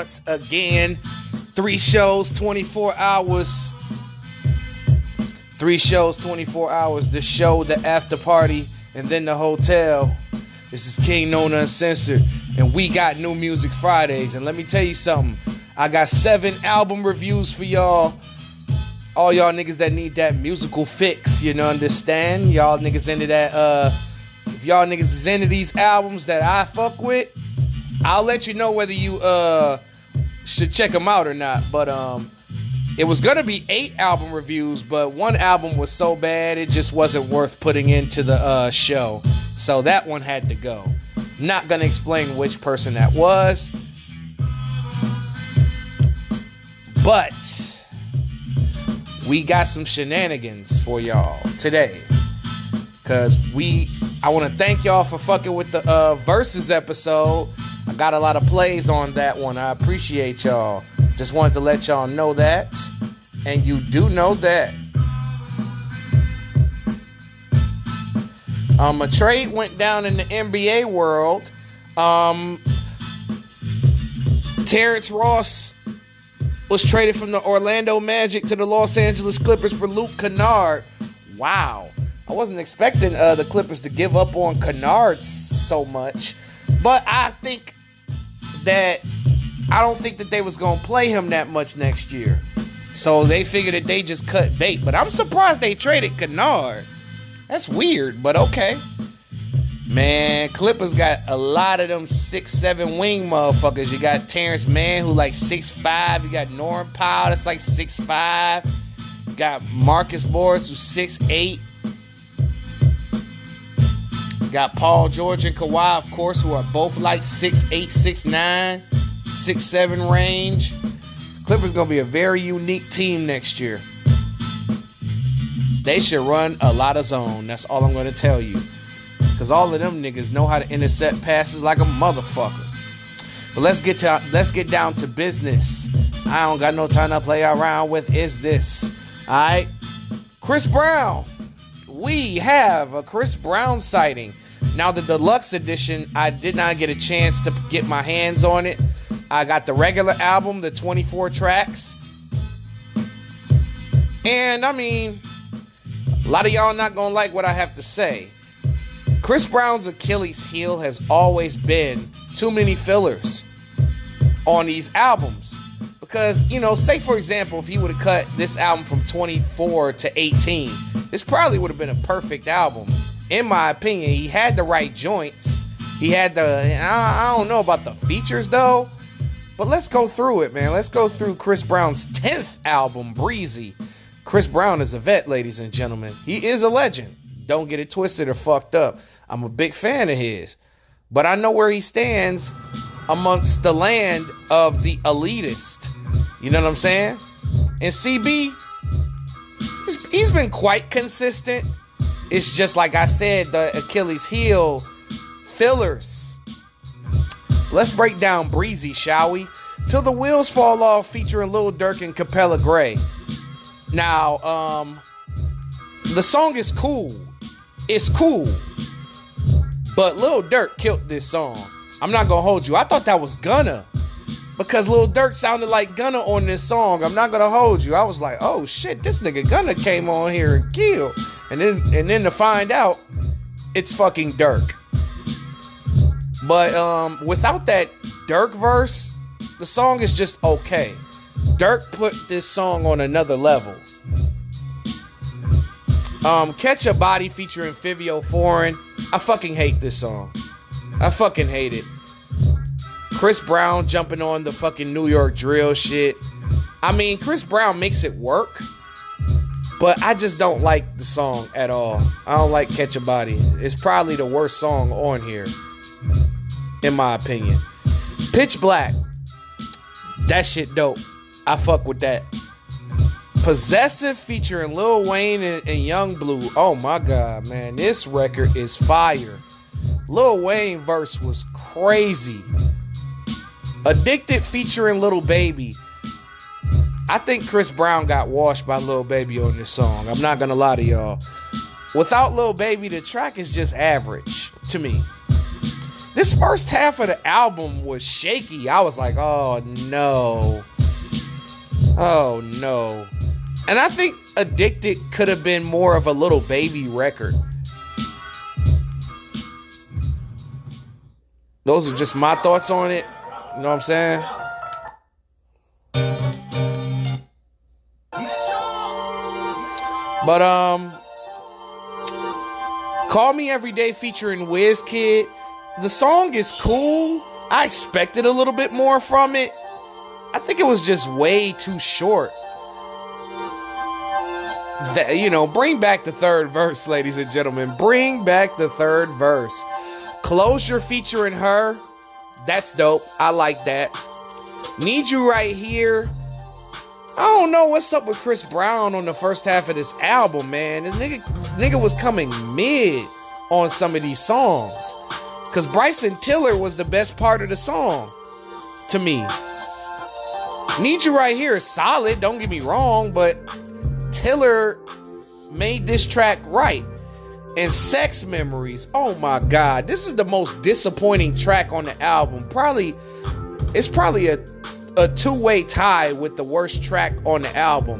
once again. Three shows, 24 hours. Three shows, 24 hours. The show, the after party, and then the hotel. This is Kingknown Uncensored, and we got new music Fridays. And let me tell you something. I got seven album reviews for y'all. All y'all niggas that need that musical fix, you know, understand? Y'all niggas into that, uh, if y'all niggas is into these albums that I fuck with, I'll let you know whether you, uh, should check them out or not. But, um, it was gonna be eight album reviews, but one album was so bad it just wasn't worth putting into the uh, show. So that one had to go. Not gonna explain which person that was. But we got some shenanigans for y'all today. Cause we I wanna thank y'all for fucking with the uh verses episode. I got a lot of plays on that one. I appreciate y'all. Just wanted to let y'all know that. And you do know that. Um, a trade went down in the NBA world. Um, Terrence Ross was traded from the Orlando Magic to the Los Angeles Clippers for Luke Kennard. Wow. I wasn't expecting uh, the Clippers to give up on Kennard so much. But I think that I don't think that they was gonna play him that much next year. So they figured that they just cut bait. But I'm surprised they traded Kennard. That's weird, but okay. Man, Clippers got a lot of them six seven wing motherfuckers. You got Terrence Mann who like six five. You got Norm Powell that's like six five. Got Marcus Morris who's six eight. Got Paul George and Kawhi, of course, who are both like six eight, six nine, six seven range. Clippers gonna be a very unique team next year. They should run a lot of zone. That's all I'm gonna tell you. Cause all of them niggas know how to intercept passes like a motherfucker. But let's get to let's get down to business. I don't got no time to play around with is this. Alright. Chris Brown. We have a Chris Brown sighting. Now the deluxe edition, I did not get a chance to get my hands on it. I got the regular album, the 24 tracks. And I mean, a lot of y'all not gonna like what I have to say. Chris Brown's Achilles heel has always been too many fillers on these albums. Because, you know, say for example, if he would have cut this album from 24 to 18, this probably would have been a perfect album. In my opinion, he had the right joints. He had the, I, don't know about the features though, but let's go through it, man. Let's go through Chris Brown's 10th album, Breezy. Chris Brown is a vet, ladies and gentlemen. He is a legend. Don't get it twisted or fucked up. I'm a big fan of his. But I know where he stands amongst the land of the elitist. You know what I'm saying? And CB, he's, he's been quite consistent. It's just like I said, the Achilles heel fillers. Let's break down Breezy, shall we? Till the Wheels Fall Off featuring Lil Durk and Capella Gray. Now, um, the song is cool. It's cool. But Lil Durk killed this song. I'm not gonna hold you. I thought that was Gunna. Because Lil Durk sounded like Gunna on this song. I'm not gonna hold you. I was like, oh shit, this nigga Gunna came on here and killed. And then and then to find out, it's fucking Durk. But um without that Durk verse, the song is just okay. Durk put this song on another level. Um, Catch a Body featuring Fivio Foreign. I fucking hate this song. I fucking hate it. Chris Brown jumping on the fucking New York drill shit. I mean, Chris Brown makes it work, but I just don't like the song at all. I don't like Catch a Body. It's probably the worst song on here, in my opinion. Pitch Black. That shit dope. I fuck with that. Possessive featuring Lil Wayne and, and Yung Bleu. Oh my god, man. This record is fire. Lil Wayne verse was crazy. Addicted featuring Lil Baby. I think Chris Brown got washed by Lil Baby on this song. I'm not gonna lie to y'all. Without Lil Baby, the track is just average to me. This first half of the album was shaky. I was like, oh no. Oh no. And I think Addicted could have been more of a Lil Baby record. Those are just my thoughts on it. You know what I'm saying? But um Call Me Every Day featuring Wizkid. The song is cool. I expected a little bit more from it. I think it was just way too short. That, you know, bring back the third verse, ladies and gentlemen. Bring back the third verse. Closure featuring her. That's dope. I like that. Need You Right Here. I don't know what's up with Chris Brown on the first half of this album, man. This nigga, nigga was coming mid on some of these songs. Cause Bryson Tiller was the best part of the song to me. Need You Right Here is solid, don't get me wrong, but Tiller made this track right. And Sex Memories, oh my god, this is the most disappointing track on the album. Probably, it's probably a a two-way tie with the worst track on the album.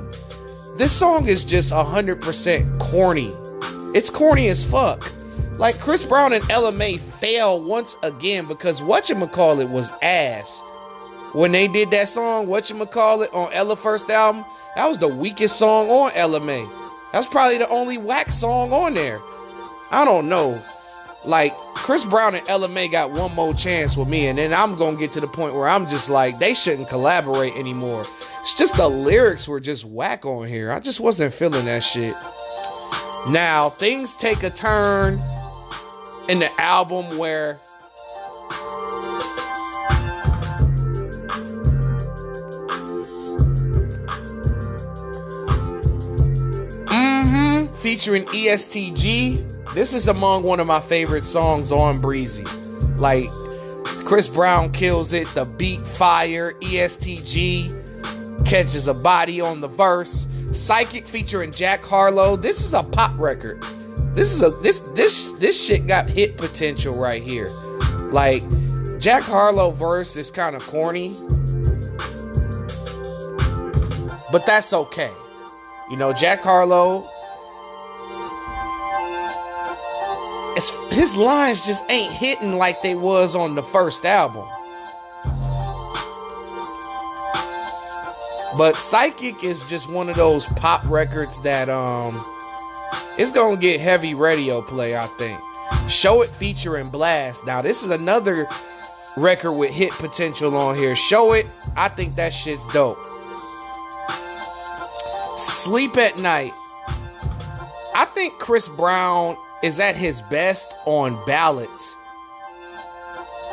This song is just 100% corny. It's corny as fuck. Like Chris Brown and Ella Mai failed once again because whatchamacallit was ass. When they did that song, whatchamacallit on Ella first album, that was the weakest song on Ella Mai. That's probably the only whack song on there. I don't know. Like Chris Brown and Mai got one more chance with me, and then I'm gonna get to the point where I'm just like, they shouldn't collaborate anymore. It's just the lyrics were just whack on here. I just wasn't feeling that shit. Now things take a turn in the album where Mm-hmm. Featuring ESTG. This is among one of my favorite songs on Breezy. Like Chris Brown kills it, the beat fire, ESTG catches a body on the verse. Psychic featuring Jack Harlow. This is a pop record. This is a this this this shit got hit potential right here. Like Jack Harlow verse is kind of corny. But that's okay. You know, Jack Harlow his lines just ain't hitting like they was on the first album. But Psychic is just one of those pop records that um it's gonna get heavy radio play, I think. Show It featuring Blxst. Now, this is another record with hit potential on here. Show It, I think that shit's dope. Sleep at Night. I think Chris Brown is at his best on ballads.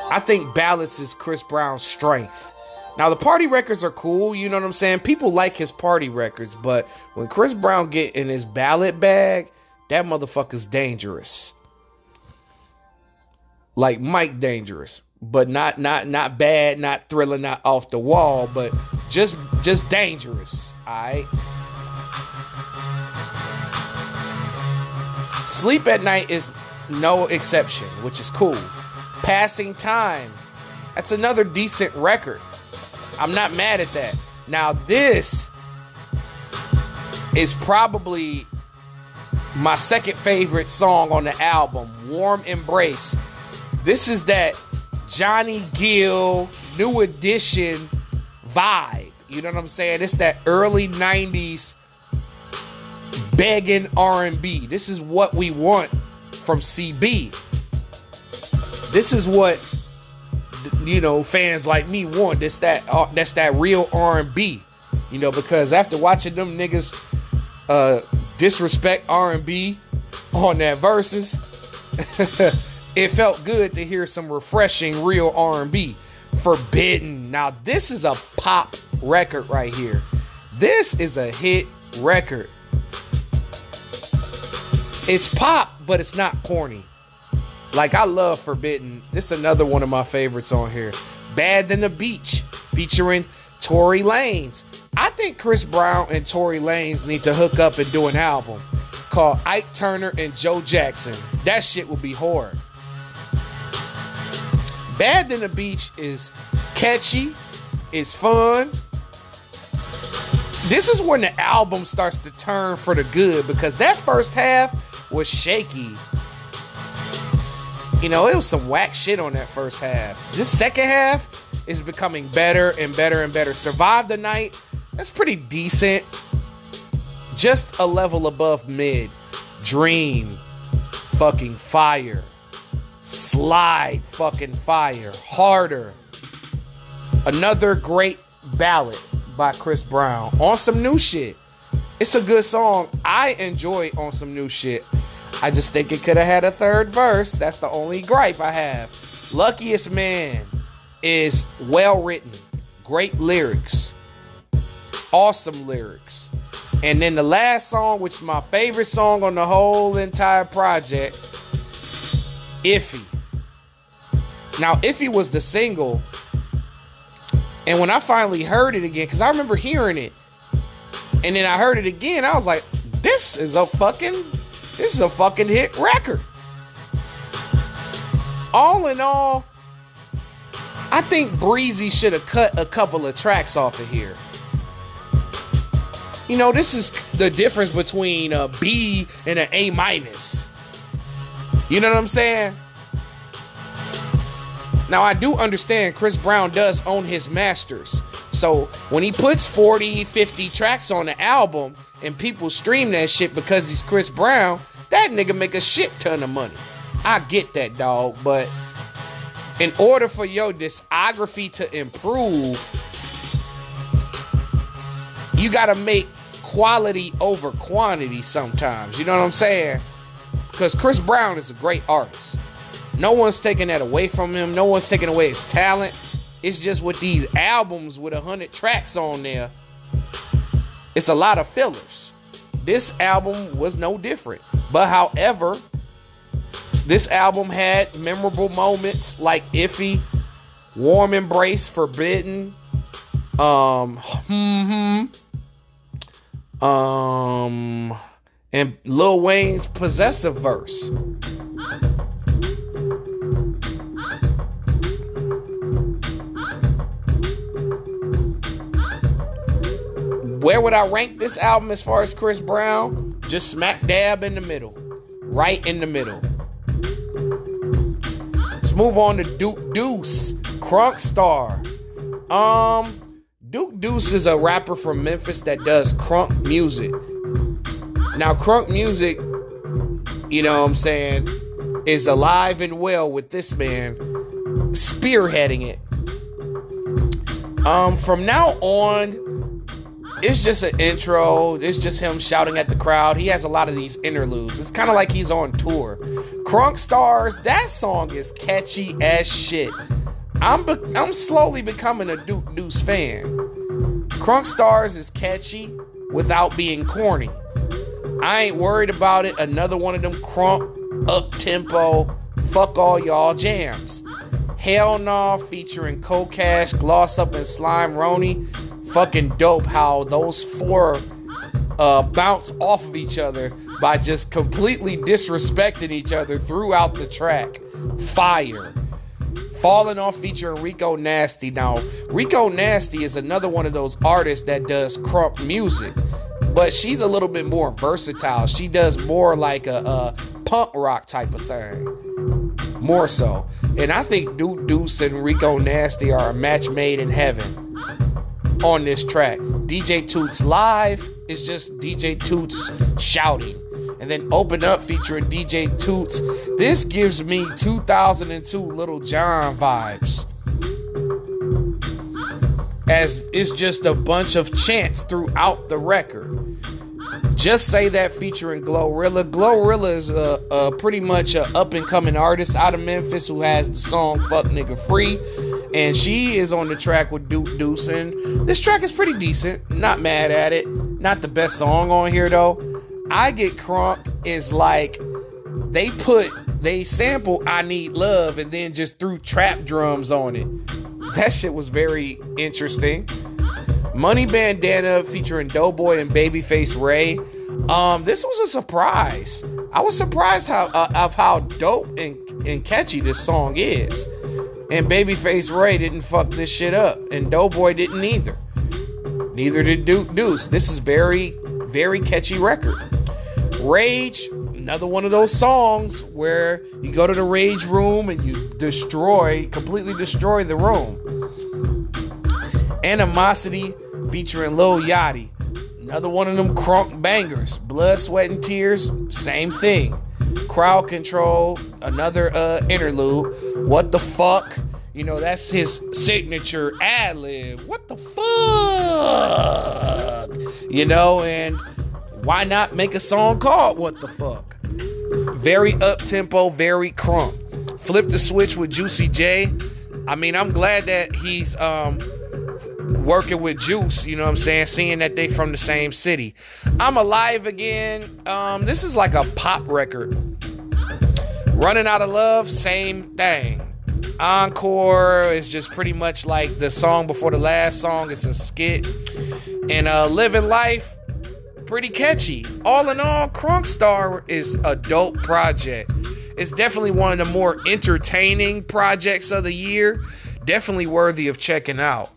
I think ballads is Chris Brown's strength. Now the party records are cool, you know what I'm saying? People like his party records, but when Chris Brown get in his ballad bag, that motherfucker's dangerous. Like Mike dangerous, but not not not bad, not thrilling, not off the wall, but just just dangerous. All right. Sleep at Night is no exception, which is cool. Passing Time, that's another decent record. I'm not mad at that. Now, this is probably my second favorite song on the album, Warm Embrace. This is that Johnny Gill new edition vibe. You know what I'm saying? It's that early 90s begging R&B. This is what we want from CB. This is what you know fans like me want. This that uh, that's that real R&B. You know because after watching them niggas uh, disrespect R&B on that verses, it felt good to hear some refreshing real R&B. Forbidden. Now this is a pop record right here. This is a hit record. It's pop, but it's not corny. Like I love Forbidden. This is another one of my favorites on here. Bad than the Beach, featuring Tory Lanez. I think Chris Brown and Tory Lanez need to hook up and do an album called Ike Turner and Joe Jackson. That shit will be horror. Bad Than the Beach is catchy, it's fun. This is when the album starts to turn for the good because that first half was shaky. You know, it was some whack shit on that first half. This second half is becoming better and better and better. Survive the Night, that's pretty decent. Just a level above mid. Dream, fucking fire. Slide, fucking fire. Harder. Another great ballad by Chris Brown on some new shit. It's a good song. I enjoy on some new shit. I just think it could have had a third verse. That's the only gripe I have. Luckiest Man is well written, great lyrics, awesome lyrics. And then the last song, which is my favorite song on the whole entire project, Iffy. Now, Iffy was the single. And when I finally heard it again, because I remember hearing it, and then I heard it again, I was like, this is a fucking, this is a fucking hit record. All in all, I think Breezy should have cut a couple of tracks off of here. You know, this is the difference between a B and an A minus. You know what I'm saying? Now, I do understand Chris Brown does own his masters. So when he puts 40, 50 tracks on the album and people stream that shit because he's Chris Brown, that nigga make a shit ton of money. I get that, dog, but in order for your discography to improve, you got to make quality over quantity sometimes. You know what I'm saying? Because Chris Brown is a great artist. No one's taking that away from him. No one's taking away his talent. It's just with these albums with a hundred tracks on there, it's a lot of fillers. This album was no different. But however, this album had memorable moments like Iffy, Warm Embrace, Forbidden, um, hmm, um, and Lil Wayne's Possessive verse. Where would I rank this album as far as Chris Brown? Just smack dab in the middle. Right in the middle. Let's move on to Duke Deuce, Crunk Star. Um, Duke Deuce is a rapper from Memphis that does crunk music. Now, crunk music, you know what I'm saying, is alive and well with this man spearheading it. Um, from now on, it's just an intro. It's just him shouting at the crowd. He has a lot of these interludes. It's kind of like he's on tour. Crunk Stars, that song is catchy as shit. I'm be- I'm slowly becoming a Duke Deuce fan. Crunk Stars is catchy without being corny. I ain't worried about it. Another one of them crunk up tempo, fuck all y'all jams. Hell Nah featuring Cold Cash, Gloss Up, and Slime Roni fucking dope how those four uh, bounce off of each other by just completely disrespecting each other throughout the track. Fire. Falling off featuring Rico Nasty. Now, Rico Nasty is another one of those artists that does crunk music, but she's a little bit more versatile. She does more like a, a punk rock type of thing. More so. And I think Duke Deuce and Rico Nasty are a match made in heaven on this track. DJ Toots live is just DJ Toots shouting. And then open up featuring DJ Toots. This gives me 2002 Lil Jon vibes. As it's just a bunch of chants throughout the record. Just say that featuring Glorilla. Glorilla is a, a pretty much a up and coming artist out of Memphis who has the song "Fuck Nigga Free." And she is on the track with Duke Deuce. And this track is pretty decent. Not mad at it. Not the best song on here though. I Get Crunk is like they put they sample I Need Love and then just threw trap drums on it. That shit was very interesting. Money Bandana featuring Doughboy and Babyface Ray. Um, this was a surprise. I was surprised how uh, of how dope and, and catchy this song is. And Babyface Ray didn't fuck this shit up. And Doughboy didn't either. Neither did Duke Deuce. This is very, very catchy record. Rage, another one of those songs where you go to the rage room and you destroy, completely destroy the room. Animosity featuring Lil Yachty. Another one of them crunk bangers. Blood, Sweat, and Tears, same thing. Crowd Control, another uh, interlude. What the fuck? You know, that's his signature ad lib. What the fuck? You know, and why not make a song called What the Fuck? Very up tempo, very crunk. Flip the switch with Juicy J. I mean, I'm glad that he's um working with Juice, you know what I'm saying? Seeing that they from the same city. I'm alive again. Um, this is like a pop record. Running out of love, same thing. Encore is just pretty much like the song before the last song. It's a skit. And uh, Living Life, pretty catchy. All in all, Crunk Star is a dope project. It's definitely one of the more entertaining projects of the year. Definitely worthy of checking out.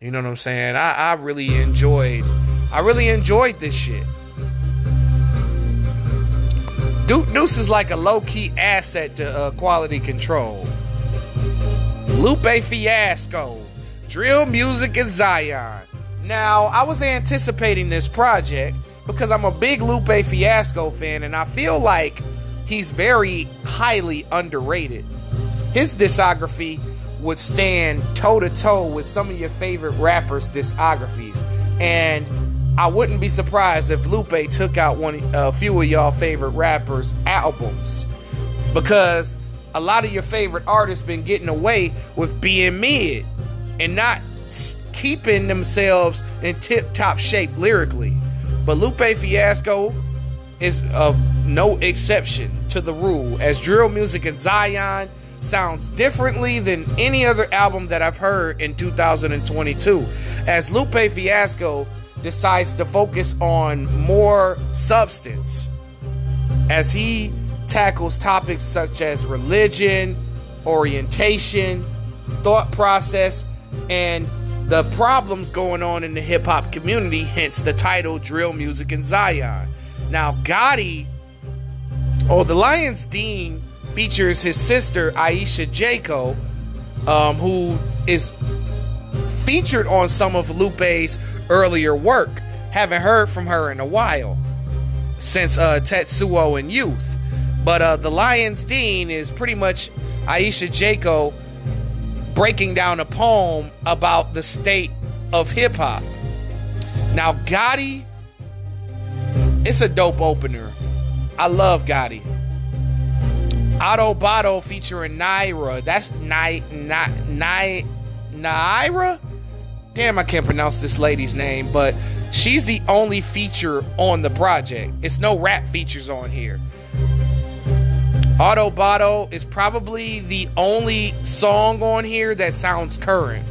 You know what I'm saying? I, I really enjoyed I really enjoyed this shit. Duke Deuce is like a low-key asset to uh, quality control. Lupe Fiasco, Drill Music and Zion. Now, I was anticipating this project because I'm a big Lupe Fiasco fan and I feel like he's very highly underrated. His discography would stand toe to toe with some of your favorite rappers' discographies. And I wouldn't be surprised if Lupe took out one a few of y'all favorite rappers' albums. Because a lot of your favorite artists been getting away with being mid and not keeping themselves in tip-top shape lyrically. But Lupe Fiasco is of no exception to the rule as drill music and Zion sounds differently than any other album that I've heard in 2022. As Lupe Fiasco decides to focus on more substance, as he tackles topics such as religion, orientation, thought process, and the problems going on in the hip hop community, hence the title Drill Music in Zion. Now, Gotti, or the Lions Dean, features his sister Ayesha Jaco, um, who is featured on some of Lupe's earlier work. Haven't heard from her in a while since uh, Tetsuo and Youth. But uh, the Lions Dean is pretty much Ayesha Jaco breaking down a poem about the state of hip hop. Now, Gotti, it's a dope opener. I love Gotti. Autobotto featuring Nayirah. That's Ni Ni Nayirah. Damn, I can't pronounce this lady's name, but she's the only feature on the project. It's no rap features on here. Auto Autobotto is probably the only song on here that sounds current.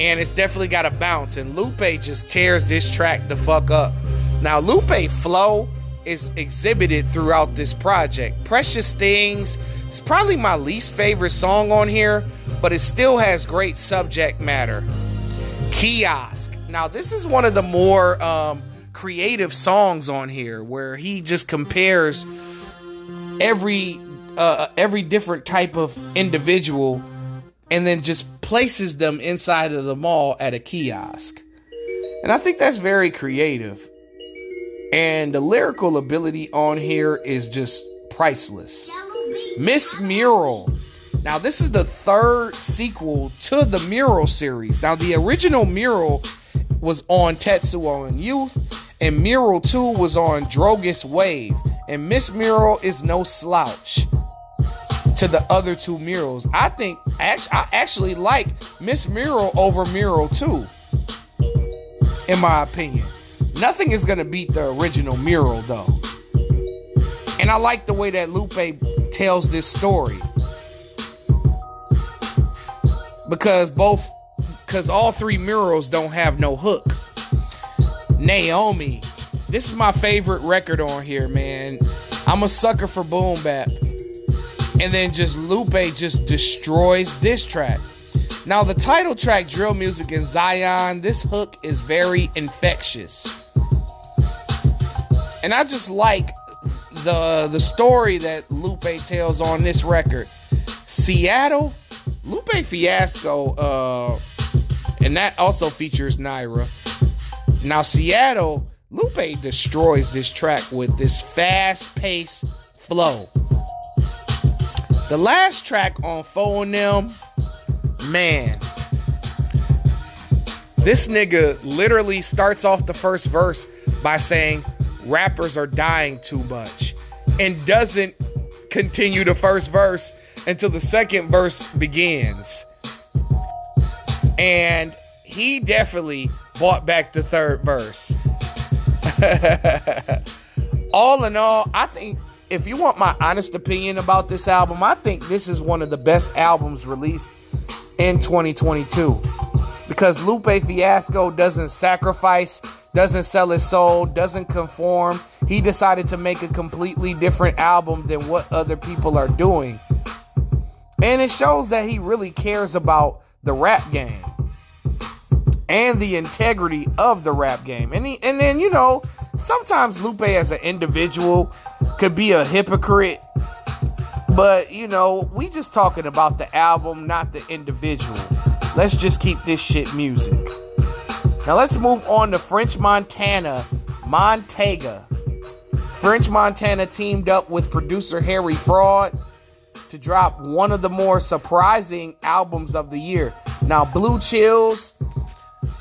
And it's definitely got a bounce. And Lupe just tears this track the fuck up. Now, Lupe flow is exhibited throughout this project. Precious Things is probably my least favorite song on here, but it still has great subject matter. Kiosk. Now, this is one of the more um, creative songs on here where he just compares every uh, every different type of individual and then just places them inside of the mall at a kiosk. And I think that's very creative. And the lyrical ability on here is just priceless. Miss Mural. Now, this is the third sequel to the Mural series. Now, the original Mural was on Tetsuo and Youth, and Mural 2 was on Drogas Wave. And Miss Mural is no slouch to the other two murals. I think I actually like Miss Mural over Mural 2, in my opinion. Nothing is gonna beat the original mural though. And I like the way that Lupe tells this story. Because both because all three murals don't have no hook. Naomi. This is my favorite record on here, man. I'm a sucker for boom bap. And then just Lupe just destroys this track. Now, the title track, Drill Music in Zion, this hook is very infectious. And I just like the the story that Lupe tells on this record. Seattle, Lupe Fiasco, uh, and that also features Nayirah. Now, Seattle, Lupe destroys this track with this fast paced flow. The last track on and Them, man, this nigga literally starts off the first verse by saying rappers are dying too much and doesn't continue the first verse until the second verse begins. And he definitely bought back the third verse. all in all, I think if you want my honest opinion about this album, I think this is one of the best albums released in 2022 because Lupe Fiasco doesn't sacrifice, doesn't sell his soul, doesn't conform. He decided to make a completely different album than what other people are doing. And it shows that he really cares about the rap game and the integrity of the rap game. And he, and then you know, sometimes Lupe as an individual could be a hypocrite. But you know, we just talking about the album, not the individual. Let's just keep this shit music. Now let's move on to French Montana, Montega. French Montana teamed up with producer Harry Fraud to drop one of the more surprising albums of the year. Now, Blue Chills,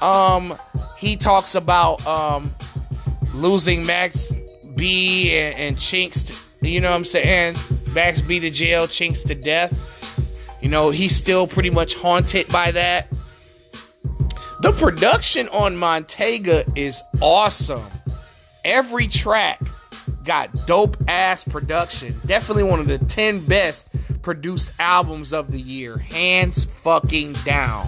um, he talks about um losing Max B and, and Chinx, to, you know what I'm saying? Max B to jail, Chinx to death. You know, he's still pretty much haunted by that. The production on Montega is awesome. Every track got dope ass production. Definitely one of the 10 best produced albums of the year. Hands fucking down.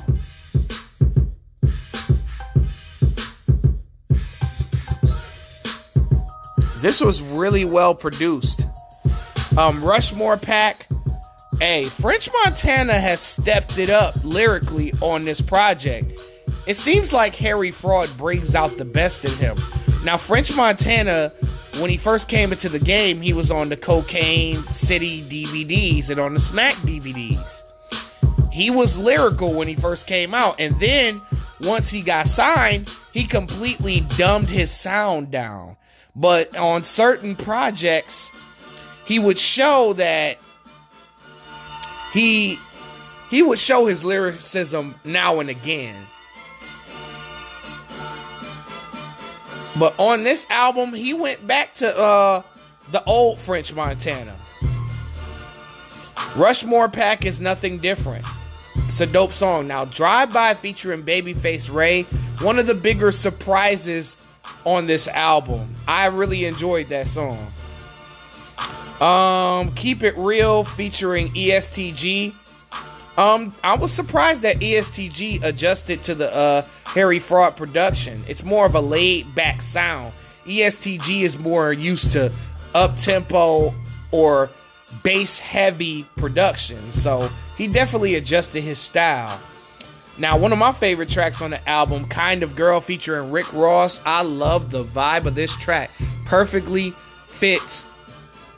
This was really well produced. Um, Rushmore Pack. Hey, French Montana has stepped it up lyrically on this project. It seems like Harry Fraud brings out the best in him. Now, French Montana, when he first came into the game, he was on the Cocaine City DVDs and on the Smack DVDs. He was lyrical when he first came out, and then once he got signed, he completely dumbed his sound down. But on certain projects, he would show that he he would show his lyricism now and again. But on this album, he went back to uh the old French Montana. Rushmore Pack is nothing different. It's a dope song. Now, Drive By featuring Babyface Ray, one of the bigger surprises on this album. I really enjoyed that song. Um, Keep It Real featuring ESTG. Um, I was surprised that ESTG adjusted to the uh Harry Fraud production. It's more of a laid back sound. ESTG is more used to up tempo or bass heavy production. So he definitely adjusted his style. Now, one of my favorite tracks on the album, Kind of Girl, featuring Rick Ross. I love the vibe of this track. Perfectly fits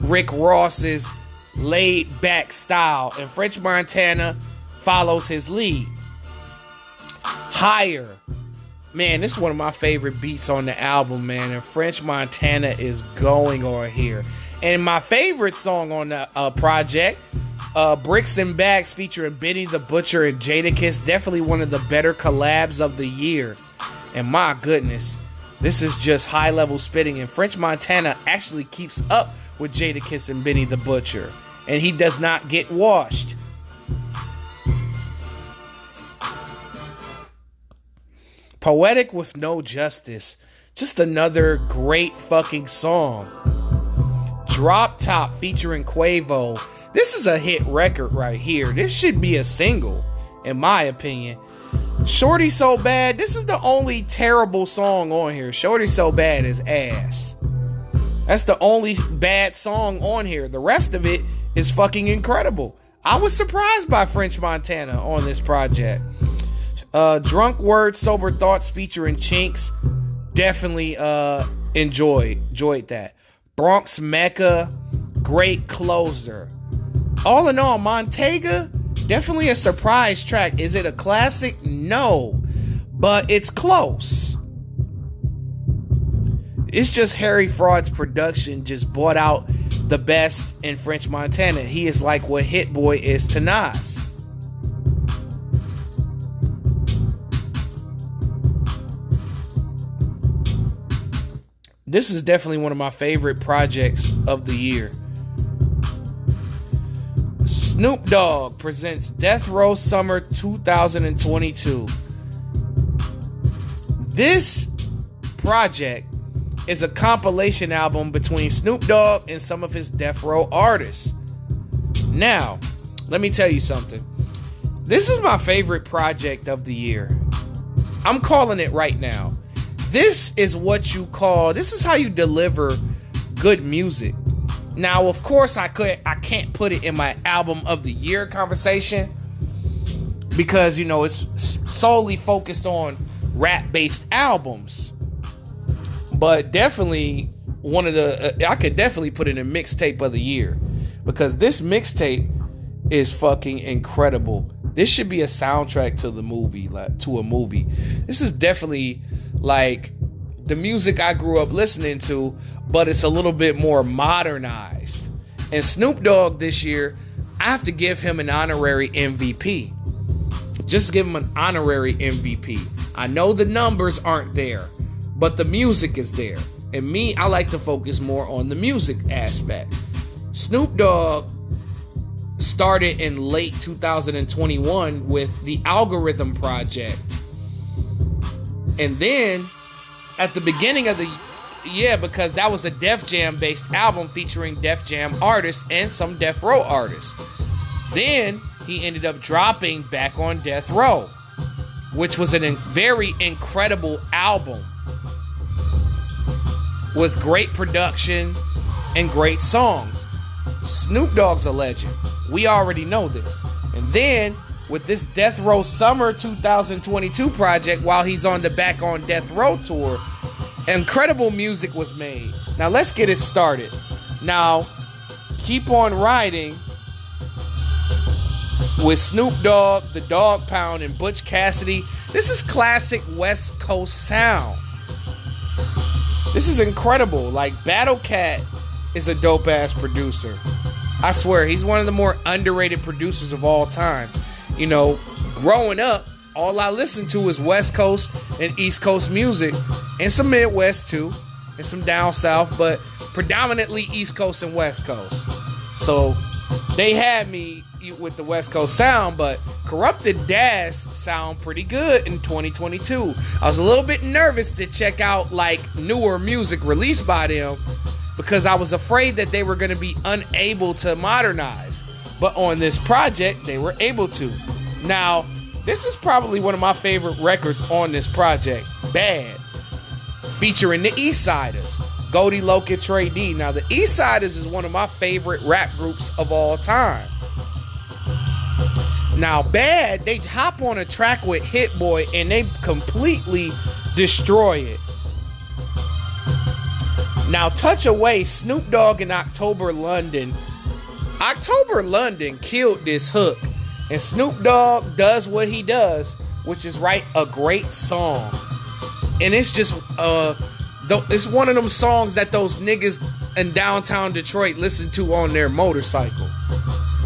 Rick Ross's laid back style, and French Montana follows his lead. Higher. Man, this is one of my favorite beats on the album, man. And French Montana is going on here. And my favorite song on the uh, project, uh, Bricks and Bags featuring Benny the Butcher and Jadakiss. Definitely one of the better collabs of the year. And my goodness, this is just high level spitting. And French Montana actually keeps up with Jadakiss and Benny the Butcher. And he does not get washed. Poetic with No Justice. Just another great fucking song. Drop Top featuring Quavo. This is a hit record right here. This should be a single, in my opinion. Shorty So Bad. This is the only terrible song on here. Shorty So Bad is ass. That's the only bad song on here. The rest of it is fucking incredible. I was surprised by French Montana on this project. Uh, Drunk Words, Sober Thoughts featuring Chinx. Definitely uh, enjoyed, enjoyed that. Bronx Mecca, great closer. All in all, Montega, definitely a surprise track. Is it a classic? No, but it's close. It's just Harry Fraud's production just brought out the best in French Montana. He is like what Hit Boy is to Nas. This is definitely one of my favorite projects of the year. Snoop Dogg presents Death Row Summer 2022. This project is a compilation album between Snoop Dogg and some of his Death Row artists. Now, let me tell you something. This is my favorite project of the year. I'm calling it right now. This is what you call, this is how you deliver good music. Now, of course, I could I can't put it in my album of the year conversation because you know it's solely focused on rap-based albums but definitely one of the uh, I could definitely put in mixtape of the year because this mixtape is fucking incredible. This should be a soundtrack to the movie, like to a movie. This is definitely like the music I grew up listening to, but it's a little bit more modernized. And Snoop Dogg this year, I have to give him an honorary MVP. Just give him an honorary MVP. I know the numbers aren't there, but the music is there. And me, I like to focus more on the music aspect. Snoop Dogg started in late 2021 with the Algorithm Project. And then at the beginning of the yeah, because that was a Def Jam based album featuring Def Jam artists and some Death Row artists. Then he ended up dropping back on Death Row, which was a very incredible album with great production and great songs. Snoop Dogg's a legend. We already know this. And then with this Death Row Summer 2022 project, while he's on the Back on Death Row tour, incredible music was made. Now let's get it started. Now, keep on riding with Snoop Dogg, the Dog Pound, and Butch Cassidy. This is classic West Coast sound. This is incredible. Like Battle Cat is a dope ass producer. I swear, he's one of the more underrated producers of all time. You know, growing up, all I listened to was West Coast and East Coast music, and some Midwest too, and some down south, but predominantly East Coast and West Coast. So they had me with the West Coast sound, but Corrupted Das sound pretty good in 2022. I was a little bit nervous to check out like newer music released by them because I was afraid that they were going to be unable to modernize. But on this project, they were able to. Now, this is probably one of my favorite records on this project, Bad, featuring the Eastsidaz. Goldie Loc, Tray Deee. Now, the Eastsidaz is one of my favorite rap groups of all time. Now, bad, they hop on a track with Hit Boy and they completely destroy it. Now, touch away Snoop Dogg in October London. October London killed this hook, and Snoop Dogg does what he does, which is write a great song. And it's just uh, it's one of them songs that those niggas in downtown Detroit listen to on their motorcycle.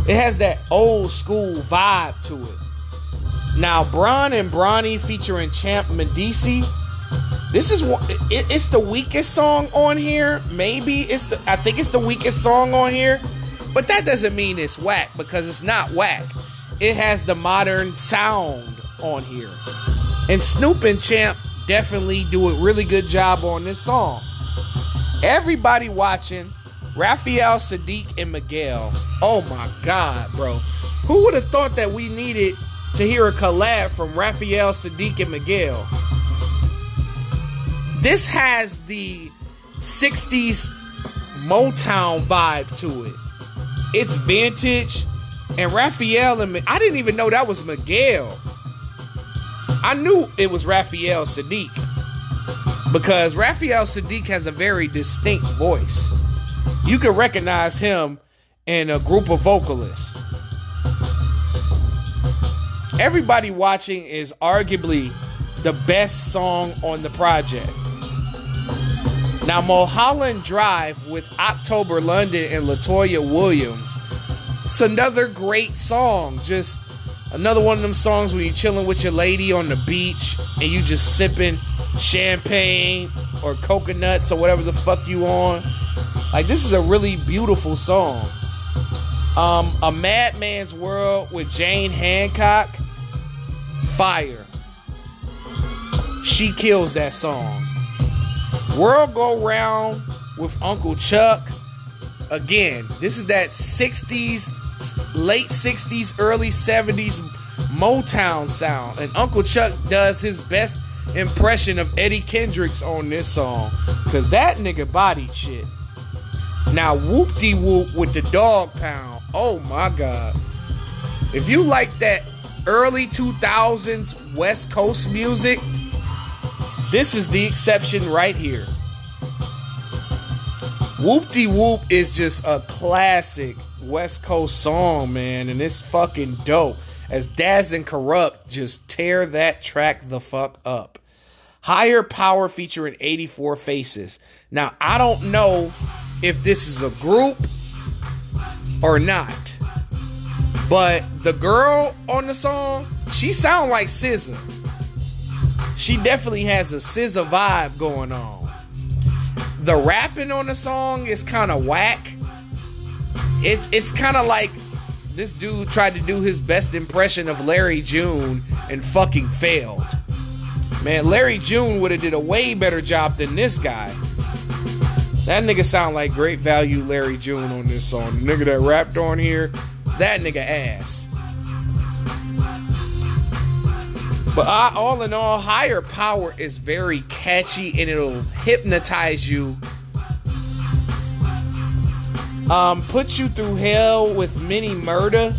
It has that old school vibe to it. Now, Bron and Bronny featuring Champ Medici. This is one. It, it's the weakest song on here. Maybe it's the. I think it's the weakest song on here, but that doesn't mean it's whack because it's not whack. It has the modern sound on here, and Snoop and Champ definitely do a really good job on this song. Everybody watching Raphael, Saadiq, and Miguel. Oh my God, bro. Who would have thought that we needed to hear a collab from Raphael, Saadiq, and Miguel? This has the 60s Motown vibe to it. it's vintage. And Raphael and I didn't even know that was Miguel. I knew it was Raphael Saadiq because Raphael Saadiq has a very distinct voice. You can recognize him in a group of vocalists. Everybody watching is arguably the best song on the project. Now, Mulholland Drive with October London and Latoya Williams. It's another great song. Just another one of them songs when you're chilling with your lady on the beach and you just sipping champagne or coconuts or whatever the fuck you on. Like this is a really beautiful song. Um, A Madman's World with Jane Handcock. Fire. She kills that song. World Go Round with Uncle Chuck. Again, this is that 60s, late 60s, early 70s Motown sound. And Uncle Chuck does his best impression of Eddie Kendricks on this song. Cause that nigga bodied shit. Now whoop de whoop with the dog pound. Oh my god. If you like that early 2000s West Coast music, this is the exception right here. Whoop de Whoop is just a classic West Coast song, man, and it's fucking dope. As Daz and Kurupt just tear that track the fuck up. Higher Power featuring 84 Faces. Now, I don't know if this is a group or not. But the girl on the song, she sound like SZA. She definitely has a SZA vibe going on. The rapping on the song is kind of whack. It's it's kind of like this dude tried to do his best impression of Larry June and fucking failed. Man, Larry June would have did a way better job than this guy. That nigga sound like great value Larry June on this song. The nigga that rapped on here, that nigga ass. But uh, all in all, Higher Power is very catchy and it'll hypnotize you. Um, Put You Through Hell with Minnie Murder.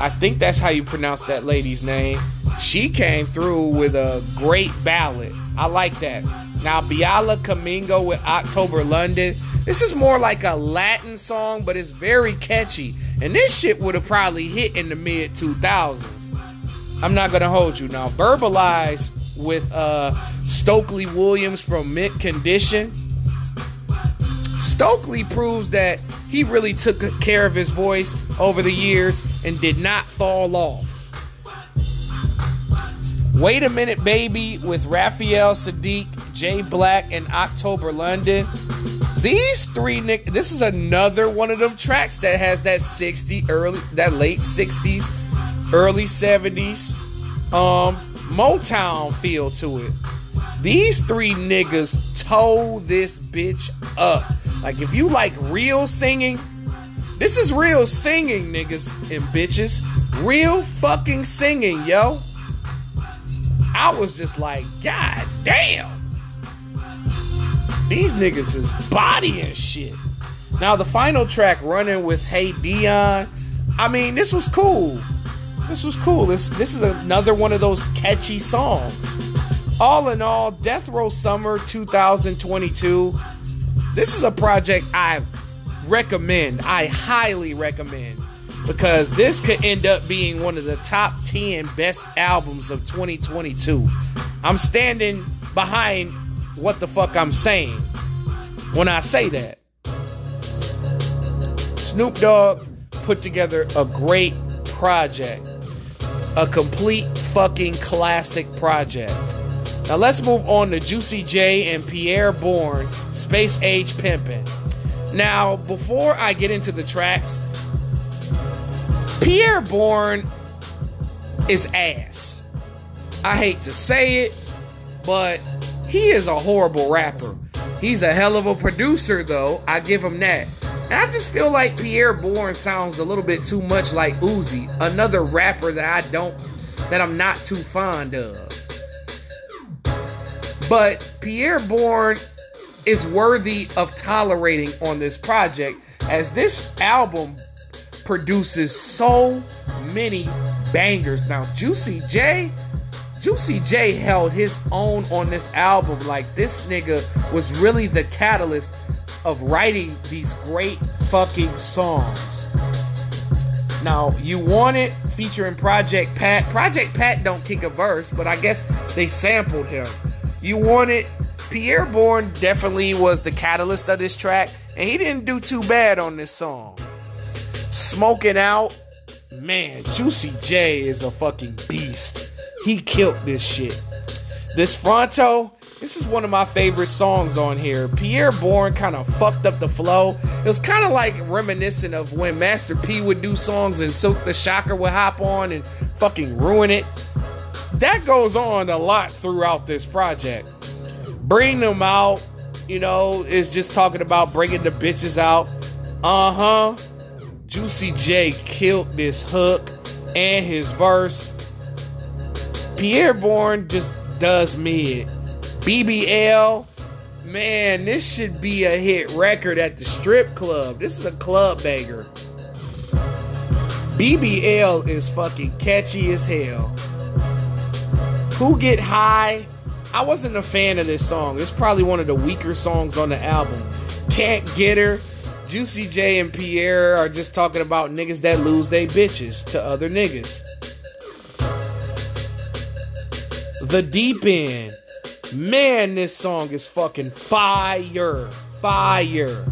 I think that's how you pronounce that lady's name. She came through with a great ballad. I like that. Now, Baila Conmigo with October London. This is more like a Latin song, but it's very catchy. And this shit would have probably hit in the mid 2000s. I'm not gonna hold you now. Verbalize with uh, Stokely Williams from Mint Condition. Stokely proves that he really took care of his voice over the years and did not fall off. Wait a minute, baby, with Raphael Saadiq, Jay Black, and October London. These three Nick, this is another one of them tracks that has that 60 early, that late 60s, early 70s, um, Motown feel to it. These three niggas tow this bitch up. Like if you like real singing, this is real singing, niggas and bitches. Real fucking singing, yo. I was just like, God damn. These niggas is bodying shit. Now the final track running with Hey Dion. I mean, this was cool. This was cool. This this is another one of those catchy songs. All in all, Death Row Summer 2022. This is a project I recommend. I highly recommend because this could end up being one of the top 10 best albums of 2022. I'm standing behind what the fuck I'm saying when I say that. Snoop Dogg put together a great project, a complete fucking classic project. Now let's move on to Juicy J and Pi'erre Bourne, Space Age Pimpin'. Now, before I get into the tracks, Pi'erre Bourne is ass. I hate to say it, but he is a horrible rapper. He's a hell of a producer, though. I give him that. And I just feel like Pi'erre Bourne sounds a little bit too much like Uzi, another rapper that I don't, that I'm not too fond of. But Pi'erre Bourne is worthy of tolerating on this project, as this album produces so many bangers. Now, Juicy J, Juicy J held his own on this album. Like, this nigga was really the catalyst of writing these great fucking songs. Now, You Want It featuring Project Pat. Project Pat don't kick a verse, but I guess they sampled him. You Want It, Pi'erre Bourne definitely was the catalyst of this track, and he didn't do too bad on this song. Smoking Out, man, Juicy J is a fucking beast. He killed this shit. This Fronto, this is one of my favorite songs on here. Pi'erre Bourne kind of fucked up the flow. It was kind of like reminiscent of when Master P would do songs and Silkk the Shocker would hop on and fucking ruin it. That goes on a lot throughout this project. Bring them out, you know, is just talking about bringing the bitches out. Uh huh. Juicy J killed this hook and his verse. Pi'erre Bourne just does mid. BBL, man, this should be a hit record at the strip club. This is a club banger. BBL is fucking catchy as hell. Who Get High? I wasn't a fan of this song. It's probably one of the weaker songs on the album. Can't Get Her. Juicy J and Pi'erre are just talking about niggas that lose their bitches to other niggas. The Deep End. Man, this song is fucking fire. Fire.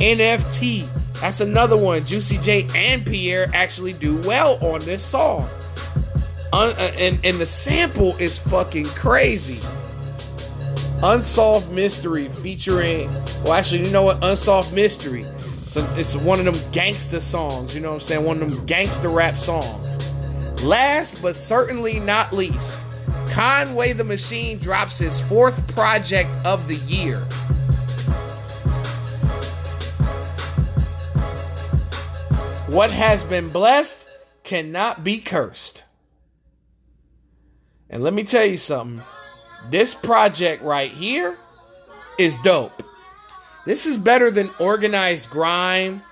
NFT. That's another one. Juicy J and Pi'erre actually do well on this song. Un- uh, and, and the sample is fucking crazy. Unsolved Mystery featuring, well, actually, you know what? Unsolved Mystery. So it's one of them gangster songs, you know what I'm saying? One of them gangster rap songs. Last but certainly not least, Conway the Machine drops his fourth project of the year. What has been blessed cannot be cursed. And let me tell you something. This project right here is dope. This is better than organized grime.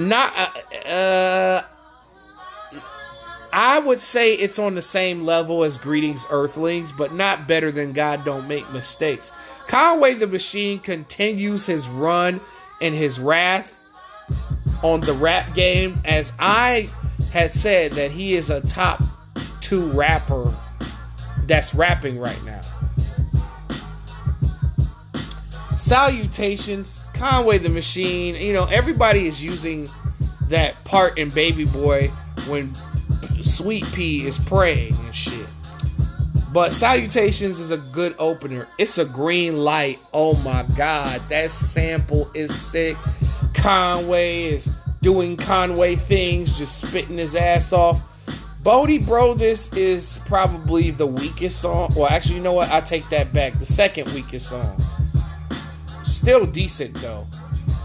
Not uh, uh I would say it's on the same level as Greetings Earthlings, but not better than God Don't Make Mistakes. Conway the Machine continues his run and his wrath on the rap game as I had said that he is a top 2 rapper that's rapping right now. Salutations, Conway the Machine. You know, everybody is using that part in Baby Boy when Sweet Pea is praying and shit. But Salutations is a good opener. It's a green light. Oh my god, that sample is sick. Conway is doing Conway things, just spitting his ass off. Bodie Bro, this is probably the weakest song. Well, actually, you know what? I take that back. The second weakest song. Still decent though.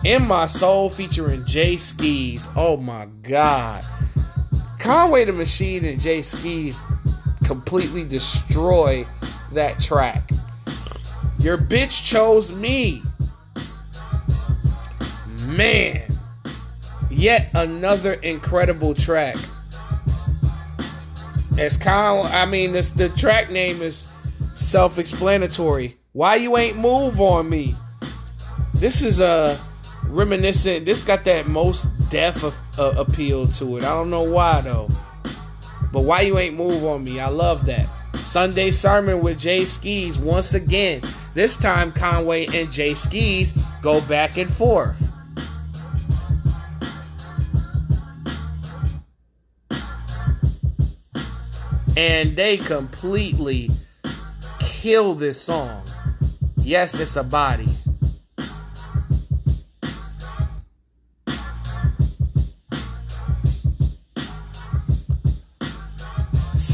In My Soul featuring Jae Skeese. Oh my god. Conway the Machine and Jae Skeese completely destroy that track. Your bitch chose me. Man. Yet another incredible track. As Con, I mean, this the track name is self-explanatory. Why you ain't move on me? This is a reminiscent. This got that Mos Def uh, appeal to it. I don't know why though. But why you ain't move on me? I love that. Sunday sermon with Jae Skeese once again. This time Conway and Jae Skeese go back and forth. And they completely kill this song. Yes, it's a body.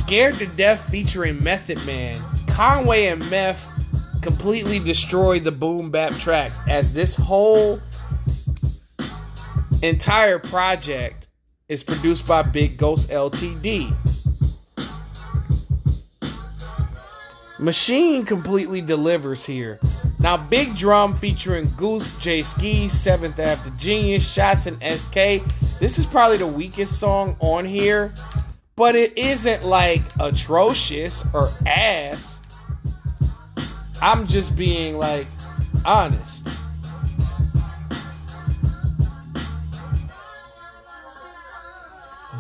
Scared to Death featuring Method Man. Conway and Meth completely destroyed the boom bap track as this whole entire project is produced by Big Ghost Ltd. Machine completely delivers here. Now, Big Drum featuring Goose, J Ski, 7th After Genius, Shots, and SK. This is probably the weakest song on here, but it isn't like atrocious or ass. I'm just being like honest.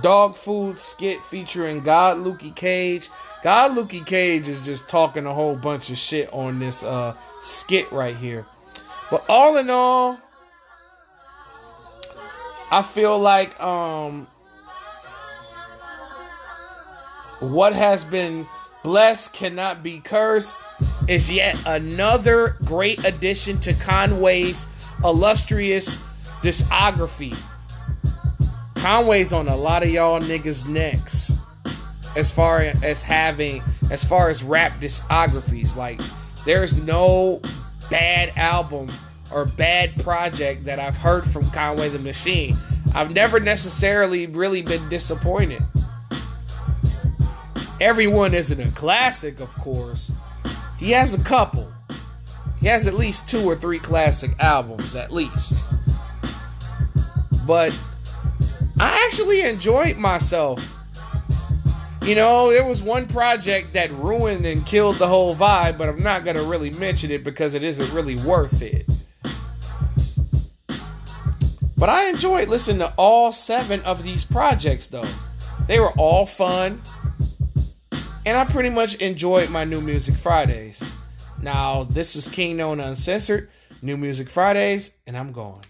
Dog Food skit featuring God Lukey Cage. God Lukey Cage is just talking a whole bunch of shit on this uh, skit right here. But all in all, I feel like um, what has been blessed cannot be cursed is yet another great addition to Conway's illustrious discography. Conway's on a lot of y'all niggas' necks as far as having as far as rap discographies. Like there's no bad album or bad project that I've heard from Conway the Machine. I've never necessarily really been disappointed. Everyone isn't a classic, of course. He has a couple. He has at least two or three classic albums, at least. But I actually enjoyed myself. You know, there was one project that ruined and killed the whole vibe, but I'm not going to really mention it because it isn't really worth it. But I enjoyed listening to all seven of these projects, though. They were all fun. And I pretty much enjoyed my New Music Fridays. Now, this was Kingknown Uncensored, New Music Fridays, and I'm gone.